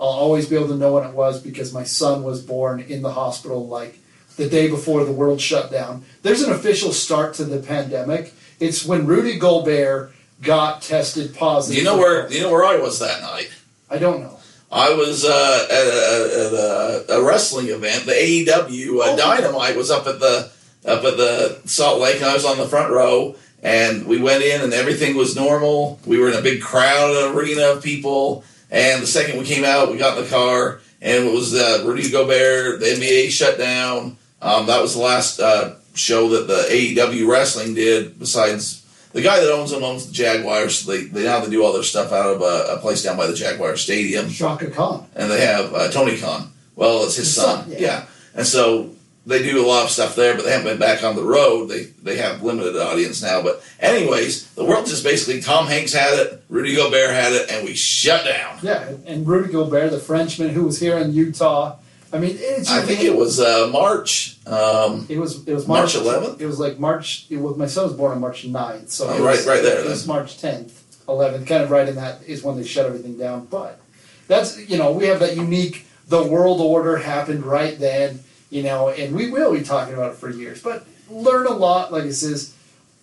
I'll always be able to know when it was because my son was born in the hospital, like the day before the world shut down. There's an official start to the pandemic. It's when Rudy Gobert got tested Do positive. you know where? Do you know where I was that night? I don't know. I was uh, at, a, at a, a wrestling event. The AEW uh, Oh. Dynamite was up at the up at the Salt Lake, and I was on the front row. And we went in, and everything was normal. We were in a big crowd, an arena of people. And the second we came out, we got in the car, and it was uh, Rudy Gobert. The NBA shut down. Um, that was the last uh, show that the AEW wrestling did. Besides, the guy that owns them owns the Jaguars. They they now they do all their stuff out of a, a place down by the Jaguar Stadium Shaka Khan. and they have uh, Tony Khan. Well, it's his, His son. son, yeah. yeah. and so they do a lot of stuff there, but they haven't been back on the road. They they have limited audience now. But anyways, the world just basically Tom Hanks had it, Rudy Gobert had it, and we shut down. Yeah, and Rudy Gobert, the Frenchman who was here in Utah. I mean, it's. I think it was uh, March. Um, It was it was March March 11th? It was like March. It was my son was born on March 9th, so Oh, right- was, right there It was. March tenth, eleventh, kind of right in that is when they shut everything down. But that's you know we have that unique the world order happened right then, you know, and we will be talking about it for years. But learn a lot, like it says.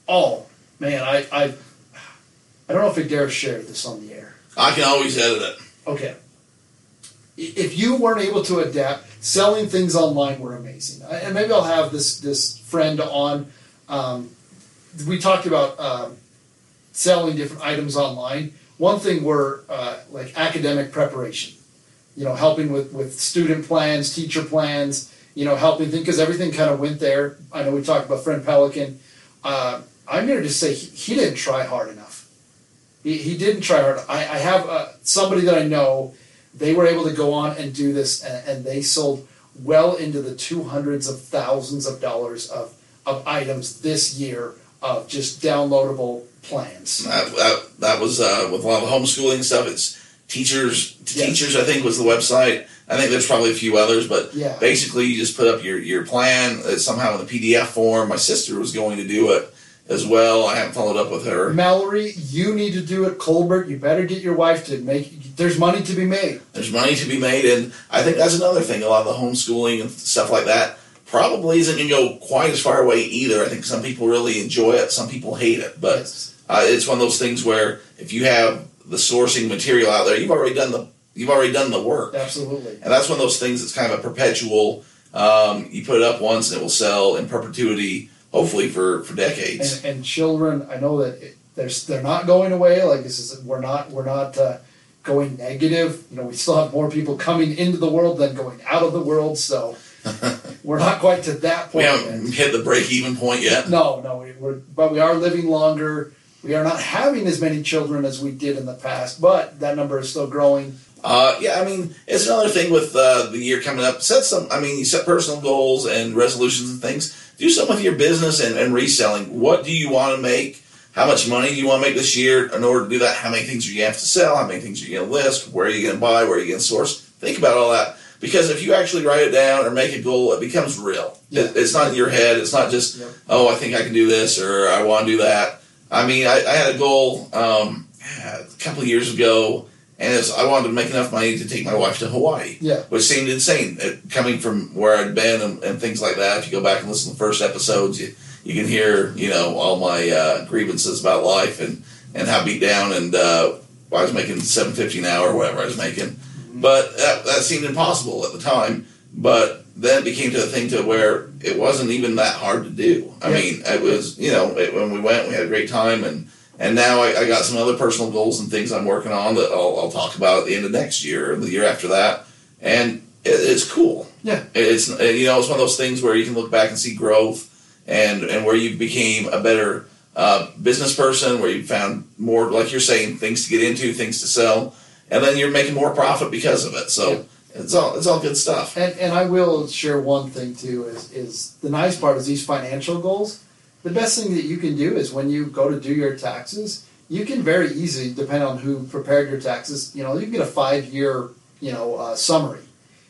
Oh man, I I I don't know if I dare share this on the air. I can always edit it. Okay. If you weren't able to adapt, selling things online were amazing. And maybe I'll have this this friend on. Um, we talked about um, selling different items online. One thing were uh, like academic preparation. You know, helping with with student plans, teacher plans. You know, helping things because everything kind of went there. I know we talked about friend Pelican. Uh, I'm going to just say he, he didn't try hard enough. He, he didn't try hard. I, I have uh, somebody that I know. They were able to go on and do this, and, and they sold well into the two hundreds of thousands of dollars of, of items this year of just downloadable plans. That, that, that was uh, with a lot of homeschooling stuff. It's teachers. Yes. Teachers, I think, was the website. I think there's probably a few others, but Yeah. basically you just put up your, your plan uh, somehow in the PDF form. My sister was going to do it as well. I haven't followed up with her. Mallory, you need to do it. Colbert, you better get your wife to make. There's money to be made. There's money to be made, and I think that's another thing. A lot of the homeschooling and stuff like that probably isn't going to go quite as far away either. I think some people really enjoy it, some people hate it, but Yes. uh, it's one of those things where if you have the sourcing material out there, you've already done the you've already done the work. Absolutely. And that's one of those things that's kind of a perpetual. Um, you put it up once and it will sell in perpetuity, hopefully for, for decades. and, and children i know that it, there's they're not going away like this is we're not we're not uh, going negative you know we still have more people coming into the world than going out of the world so we're not quite to that point. we haven't yet. hit the break even point yet. no no we, we're but we are living longer we are not having as many children as we did in the past but that number is still growing Uh, yeah, I mean, it's another thing with uh, the year coming up. Set some, I mean, you set personal goals and resolutions and things. Do some with your business and, and reselling. What do you want to make? How much money do you want to make this year? In order to do that, how many things are you have to sell? How many things are you going to list? Where are you going to buy? Where are you going to source? Think about all that. Because if you actually write it down or make a goal, it becomes real. Yeah. It, it's not in your head. It's not just, Yep. oh, I think I can do this or I want to do that. I mean, I, I had a goal um, a couple of years ago, and it was, I wanted to make enough money to take my wife to Hawaii, yeah which seemed insane uh, coming from where I'd been and, and things like that. If you go back and listen to the first episodes, you, you can hear, you know, all my uh, grievances about life and, and how beat down and uh, I was making seven fifty an hour or whatever I was making. But that, that seemed impossible at the time. But then it became to a thing to where it wasn't even that hard to do. I Yeah. mean, it was you know it, when we went, we had a great time, and and now I, I got some other personal goals and things I'm working on that I'll, I'll talk about at the end of next year or the year after that. And it, it's cool. Yeah. It's you know it's one of those things where you can look back and see growth, and and where you became a better uh, business person, where you found more like you're saying things to get into, things to sell, and then you're making more profit because of it. So Yeah. it's all it's all good stuff. And and I will share one thing too is is the nice part is these financial goals. The best thing that you can do is when you go to do your taxes, you can very easily, depending on who prepared your taxes, you know, you can get a five year, you know, uh, summary,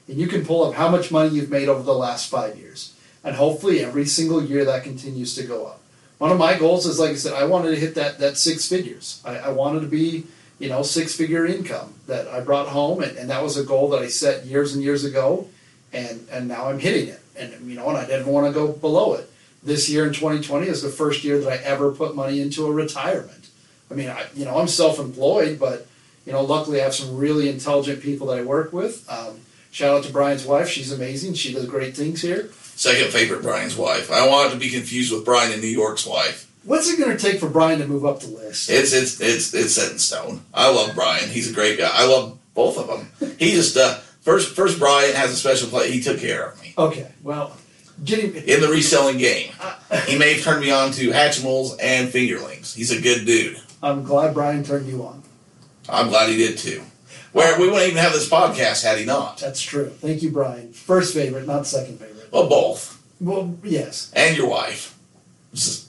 and you can pull up how much money you've made over the last five years, and hopefully every single year that continues to go up. One of my goals is, like I said, I wanted to hit that that six figures. I, I wanted to be, you know, six figure income that I brought home, and, and that was a goal that I set years and years ago and and now I'm hitting it. And you know, and I didn't want to go below it. This year in 2020 is the first year that I ever put money into a retirement. I mean, I you know I'm self-employed, but you know, luckily I have some really intelligent people that I work with. Um, shout out to Brian's wife; she's amazing. She does great things here. Second favorite, Brian's wife. I don't want it to be confused with Brian in New York's wife. What's it going to take for Brian to move up the list? It's it's it's it's set in stone. I love Brian. He's a great guy. I love both of them. He just uh, first first Brian has a special place. He took care of me Okay, well, getting in the reselling game. He may have turned me on to Hatchimals and Fingerlings. He's a good dude. I'm glad Brian turned you on. I'm glad he did too. Where we wouldn't even have this podcast had he not. That's true. Thank you, Brian. First favorite, not second favorite. Well, both Well, yes. and your wife.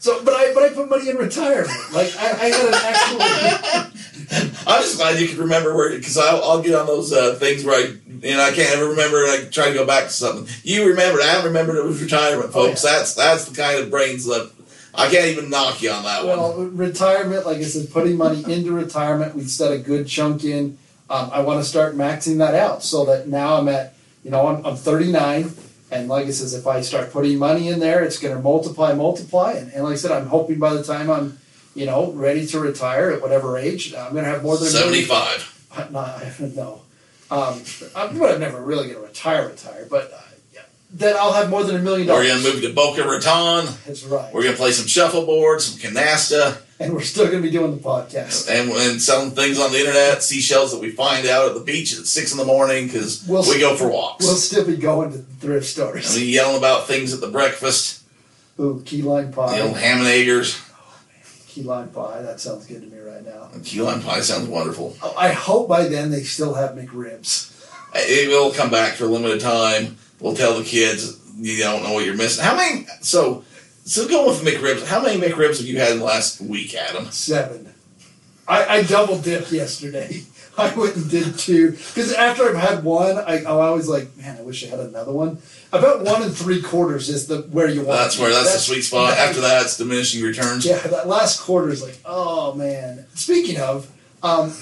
So, but I but I put money in retirement. Like I, I had an actual. I'm just glad you can remember where because I'll, I'll get on those uh, things where I and I can't ever remember and I try to go back to something. You remembered. I remembered it was retirement, Oh, folks. yeah. That's that's the kind of brains that I can't even knock you on that one. Well, retirement, like I said, putting money into retirement, we set a good chunk in. Um, I want to start maxing that out so that now I'm at, you know, I'm, I'm 39. And like I says, if I start putting money in there, it's going to multiply, multiply. And, and like I said, I'm hoping by the time I'm, you know, ready to retire at whatever age, I'm going to have more than a million- Seventy-five. Not, no. Um, I'm, but I'm never really going to retire, retire. But uh, yeah, then I'll have more than a million dollars. We're dollars. gonna move to Boca Raton. That's right. We're gonna play some shuffleboard, some canasta, and we're still going to be doing the podcast. and, and selling things on the internet. Seashells that we find out at the beach at six in the morning because We'll- we go for walks. We'll still be going to thrift stores. and we yelling about things at the breakfast. Ooh, key lime pie. The old ham and eggers. Key lime pie. That sounds good to me right now. Key lime pie sounds wonderful. Oh, I hope by then they still have McRibs. It will come back for a limited time. We'll tell the kids you don't know what you're missing. How many? So, so go with McRibs. How many McRibs have you had in the last week, Adam? Seven. I, I double dipped yesterday. I went and did two because after I've had one, I, I'm always like, man, I wish I had another one. About one and three quarters is the where you want. That's where be. that's, the sweet spot. After that, it's diminishing returns. Yeah, that last quarter is like, oh man. Speaking of, um,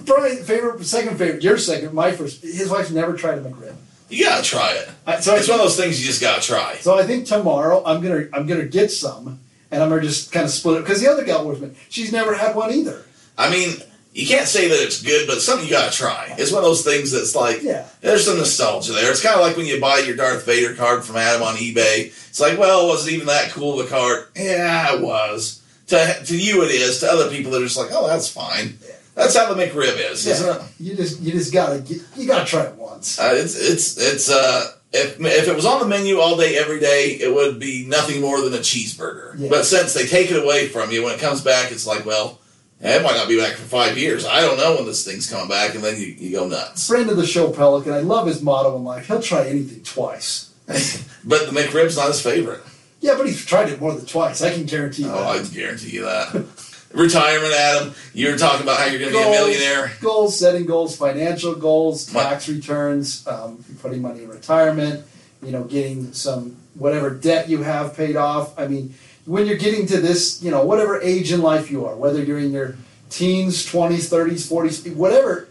Brian, favorite, second favorite, your second, my first. His wife's never tried a McRib. You gotta try it. I, so I It's one of those things you just gotta try. So I think tomorrow I'm gonna I'm gonna get some, and I'm gonna just kind of split it because the other gal me, she's never had one either. I mean, you can't say that it's good, but it's something you gotta try. It's one of those things that's like, Yeah. there's some nostalgia there. It's kind of like when you buy your Darth Vader card from Adam on eBay. It's like, well, was it even that cool of a card? Yeah, it was. To, to you, it is. To other people, they're just like, oh, that's fine. That's how the McRib is, isn't it? You just you just gotta get, you gotta try it once. Uh, it's it's it's uh if if it was on the menu all day every day, it would be nothing more than a cheeseburger. Yeah. But since they take it away from you when it comes back, it's like, well, it might not be back for five years. I don't know when this thing's coming back, and then you, you go nuts. Friend of the show, Pelican. I love his motto in life. He'll try anything twice. But the McRib's not his favorite. Yeah, but he's tried it more than twice. I can guarantee you Oh, that. I can guarantee you that. Retirement, Adam. You're talking about how you're going to be a millionaire. Goals, setting goals, financial goals, What? tax returns, um, putting money in retirement, you know, getting some whatever debt you have paid off. I mean, when you're getting to this, you know, whatever age in life you are, whether you're in your teens, 20s, 30s, 40s, whatever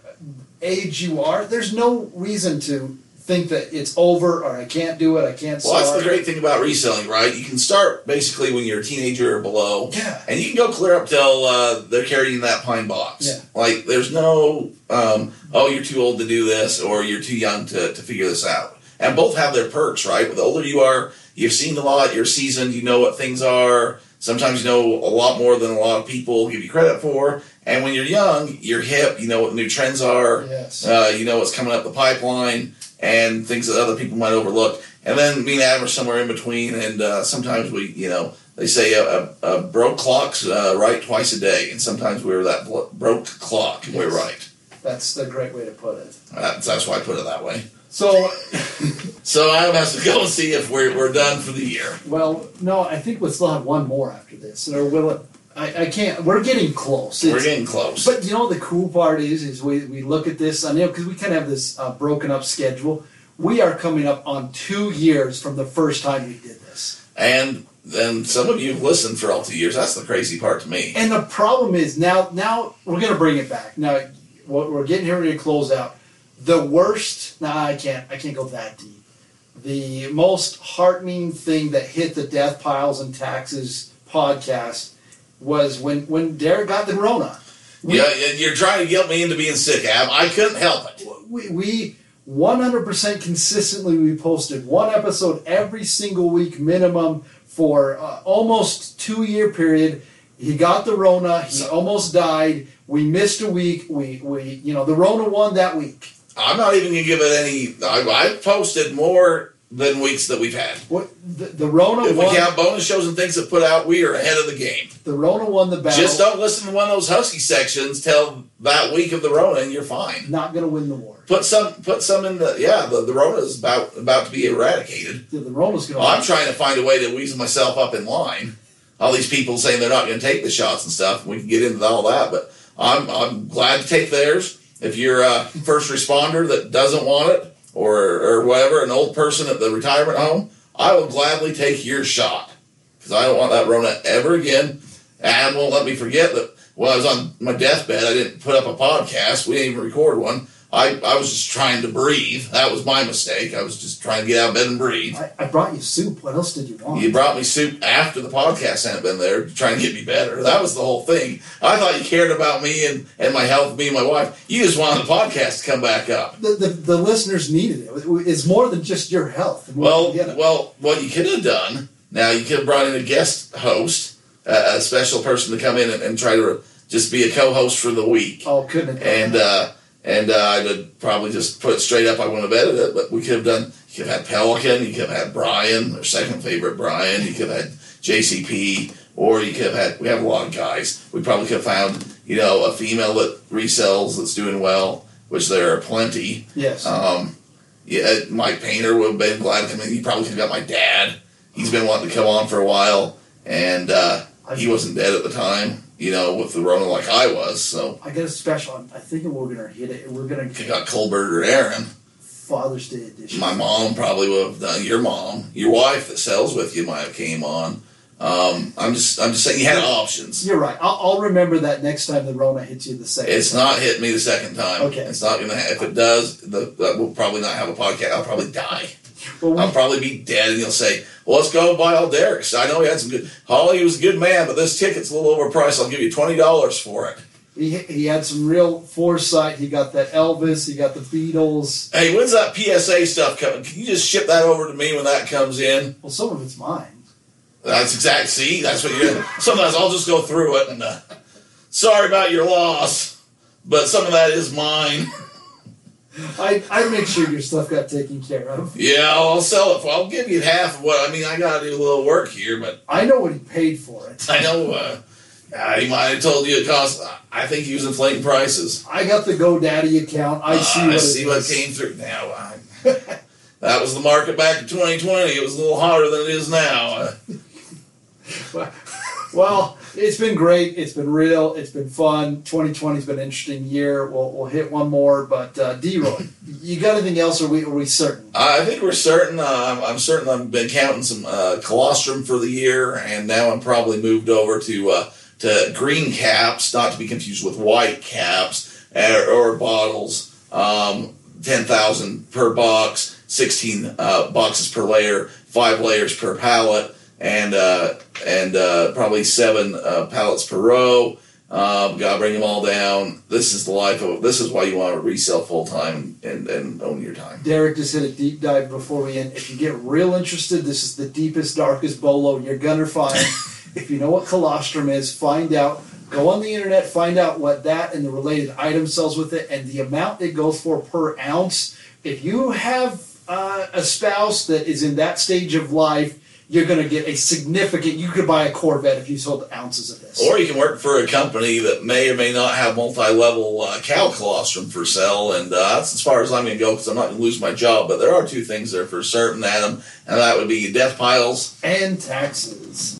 age you are, there's no reason to think that it's over or I can't do it, I can't Well, that's the great thing about reselling, right? You can start basically when you're a teenager or below. Yeah. And you can go clear up till uh, they're carrying that pine box. Yeah. Like, there's no, um, oh, you're too old to do this or you're too young to, to figure this out. And both have their perks, right? The older you are, you've seen a lot, you're seasoned, you know what things are. Sometimes you know a lot more than a lot of people give you credit for. And when you're young, you're hip. You know what new trends are. Yes. Uh, you know what's coming up the pipeline and things that other people might overlook. And then me and Adam are somewhere in between. And uh, sometimes we, you know, they say a, a, a broke clock's uh, right twice a day, and sometimes we're that blo- broke clock. and We're right. That's the great way to put it. That's, that's why I put it that way. So, So Adam has to go and see if we're, we're done for the year. well, no, I think we'll still have one more after this. Or will it? I, I can't. We're getting close. We're getting close. But you know the cool part is, is we, we look at this, I know because we kind of have this uh, broken up schedule. We are coming up on two years from the first time we did this, And then some of you have listened for all two years. That's the crazy part to me. and the problem is now now we're gonna bring it back. Now we're getting here to close out. The worst. Nah, I can't. I can't go that deep. The most heartening thing that hit the death piles and taxes podcast was when when Derek got the Rona. We- Yeah, you're trying to guilt me into being sick, Ab. I couldn't help it. we, we 100% consistently we posted one episode every single week minimum for uh, almost two year period he got the rona he almost died we missed a week we, we you know the rona won that week I'm not even going to give it any. I, I've posted more than weeks that we've had. what the, the rona If we won count bonus shows and things that put out, we are ahead of the game. the rona won the battle Just don't listen to one of those Husky sections till that week of the Rona, and you're fine. not gonna win the war Put some, put some in the. Yeah, the, the Rona is about about to be eradicated. the, the rona's gonna I'm trying to find a way to weasel myself up in line. All these people saying they're not going to take the shots and stuff. We can get into all that, but I'm I'm glad to take theirs. If you're a first responder that doesn't want it, or or whatever, an old person at the retirement home, I will gladly take your shot because I don't want that Rona ever again. And won't let me forget that when I was on my deathbed, I didn't put up a podcast. We didn't even record one. I, I was just trying to breathe. That was my mistake. I was just trying to get out of bed and breathe. I, I brought you soup what else did you want You brought me soup after the podcast hadn't been there trying to try and get me better. That was the whole thing. I thought you cared about me and, and my health, me and my wife. You just wanted the podcast to come back up. the, the, the listeners needed it it's more than just your health Well, well, what you could have done, now you could have brought in a guest host, uh, a special person to come in and, and try to just be a co-host for the week. oh couldn't have And, uh, and uh, I'd have probably just put it straight up. I wouldn't have edited it, but we could have done. You could have had Pelican. You could have had Brian, their second favorite Brian. You could have had JCP, or you could have had. We have a lot of guys. We probably could have found, you know, a female that resells that's doing well, which there are plenty. yes Um, yeah, Mike Painter would have been glad to come in. He probably could have got my dad. He's been wanting to come on for a while, and uh, he wasn't dead at the time, you know, with the Rona like I was. So I got a special. I think we're gonna hit it. We're gonna have got Colbert or Aaron. Father's Day edition. My mom probably would have done. Your mom, your wife that sells with you might have came on. Um, I'm just, I'm just saying you had options. You're right. I'll, I'll remember that next time the Rona hits you the second. It's not hit me the second time. Okay. It's not gonna. If it does, the, that will probably not have a podcast. I'll probably die. Well, I'll probably be dead, and he'll say, well, "Let's go buy all Derek's." I know he had some good. Holly was a good man, but this ticket's a little overpriced. I'll give you twenty dollars for it. he, he had some real foresight. He got that Elvis. He got the Beatles. Hey, when's that PSA stuff coming? Can you just ship that over to me when that comes in? Well, some of it's mine. That's exact. See, that's what you're. Sometimes I'll just go through it and. Uh, sorry about your loss, but some of that is mine. I I make sure your stuff got taken care of. Yeah, I'll sell it. For, I'll give you half of what. I mean, I got to do a little work here, but I know what he paid for it. I know. Uh, uh, he might have told you it cost. I think he was inflating prices. I got the GoDaddy account. I Uh, see I what see it what came through. Now, I, that was the market back in 2020. It was a little hotter than it is now. Well, it's been great. It's been real. It's been fun. 2020's been an interesting year. We'll, we'll hit one more, but uh, D-Roy, you got anything else? Or are we are we certain? I think we're certain. Uh, I'm, I'm certain. I've been counting some uh, colostrum for the year, and now I'm probably moved over to uh, to green caps, not to be confused with white caps or, or bottles. Um, Ten thousand per box, sixteen uh, boxes per layer, five layers per pallet, and uh, and uh, probably seven uh, pallets per row. Um, Got to bring them all down. This is the life of. This is why you want to resell full time and, and own your time. Derek just hit a deep dive before we end. If you get real interested, this is the deepest, darkest bolo you're gonna find. if you know what colostrum is, find out. Go on the internet, find out what that and the related item sells with it, and the amount it goes for per ounce. If you have uh, a spouse that is in that stage of life, you're going to get a significant. You could buy a Corvette if you sold ounces of this. Or you can work for a company that may or may not have multi-level uh, cow colostrum for sale, and uh, that's as far as I'm going to go because I'm not going to lose my job. But there are two things there for certain, Adam, and that would be death piles. and taxes.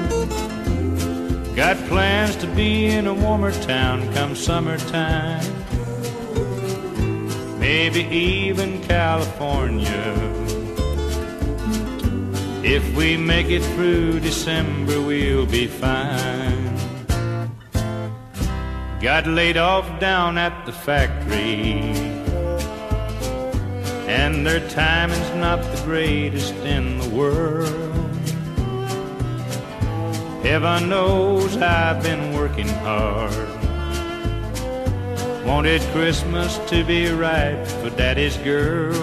Got plans to be in a warmer town come summertime. Maybe even California. If we make it through December, we'll be fine. Got laid off down at the factory. And their timing's not the greatest in the world. Heaven knows I've been working hard. Wanted Christmas to be right for Daddy's girl.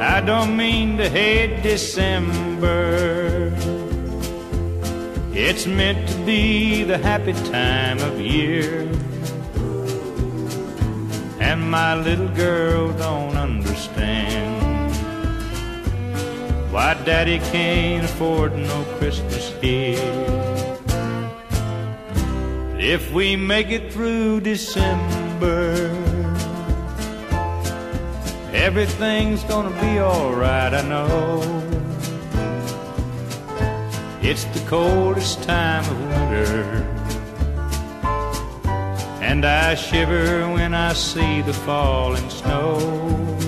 I don't mean to hate December. It's meant to be the happy time of year. And my little girl don't understand. Why daddy can't afford no Christmas here. If we make it through December, everything's gonna be alright, I know. It's the coldest time of winter, and I shiver when I see the falling snow.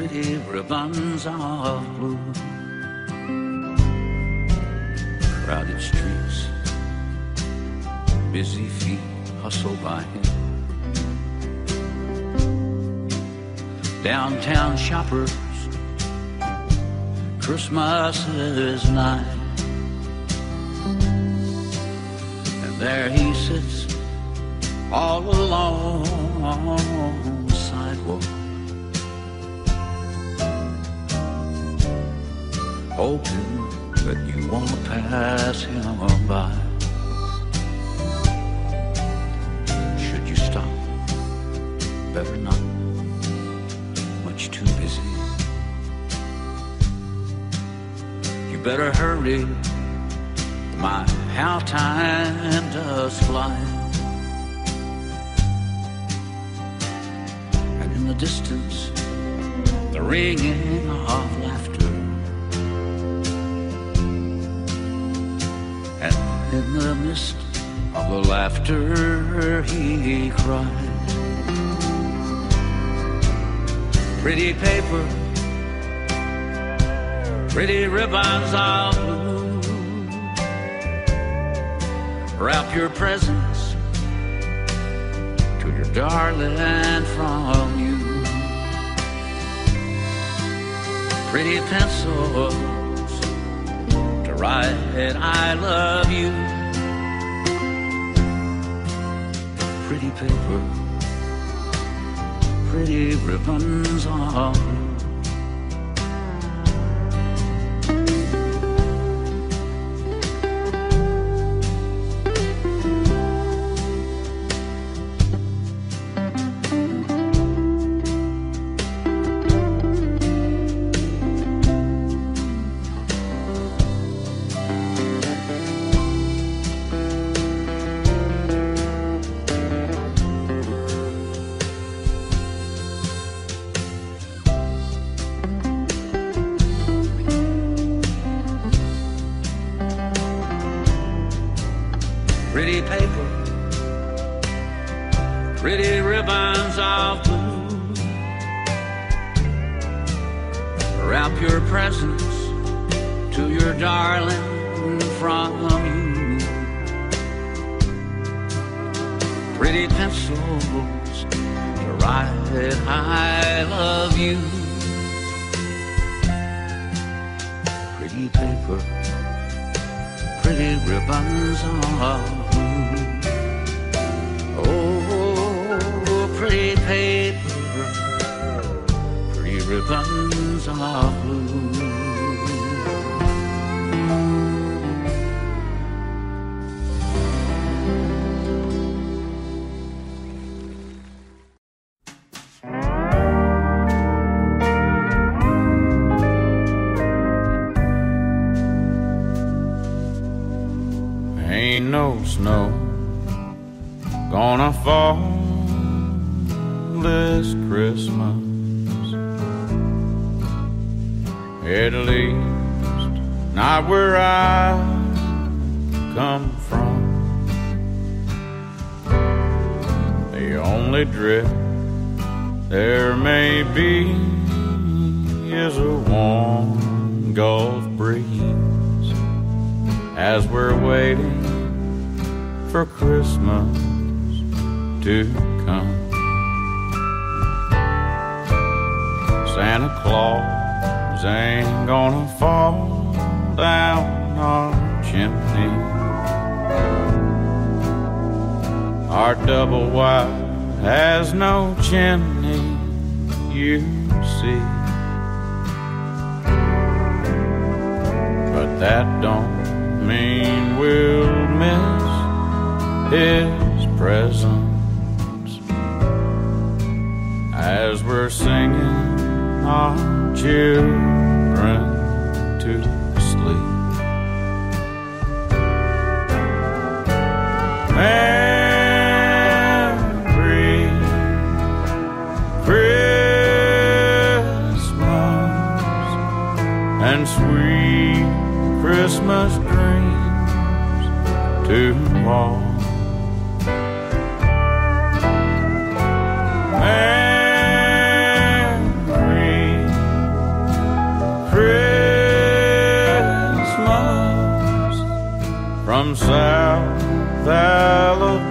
Pretty ribbons of blue. Crowded streets, busy feet hustle by him. Downtown shoppers, Christmas is nigh. And there he sits all alone hoping that you won't pass him by. Should you stop? Better not. Much too busy. You better hurry. My, how time does fly. And in the distance the ringing of in the midst of the laughter, he cried. Pretty paper, pretty ribbons of blue. Wrap your presents to your darling from you. Pretty pencils to write I love you. Pretty paper, pretty ribbons blue. This Christmas. At least not where I come from. The only drift there may be is a warm Gulf breeze as we're waiting for Christmas to come. Santa Claus ain't gonna fall down our chimney. Our double wide has no chimney, you see. But that don't mean we'll miss his presence as we're singing our children to sleep. Merry Christmas and sweet Christmas dreams to all. From South Alabama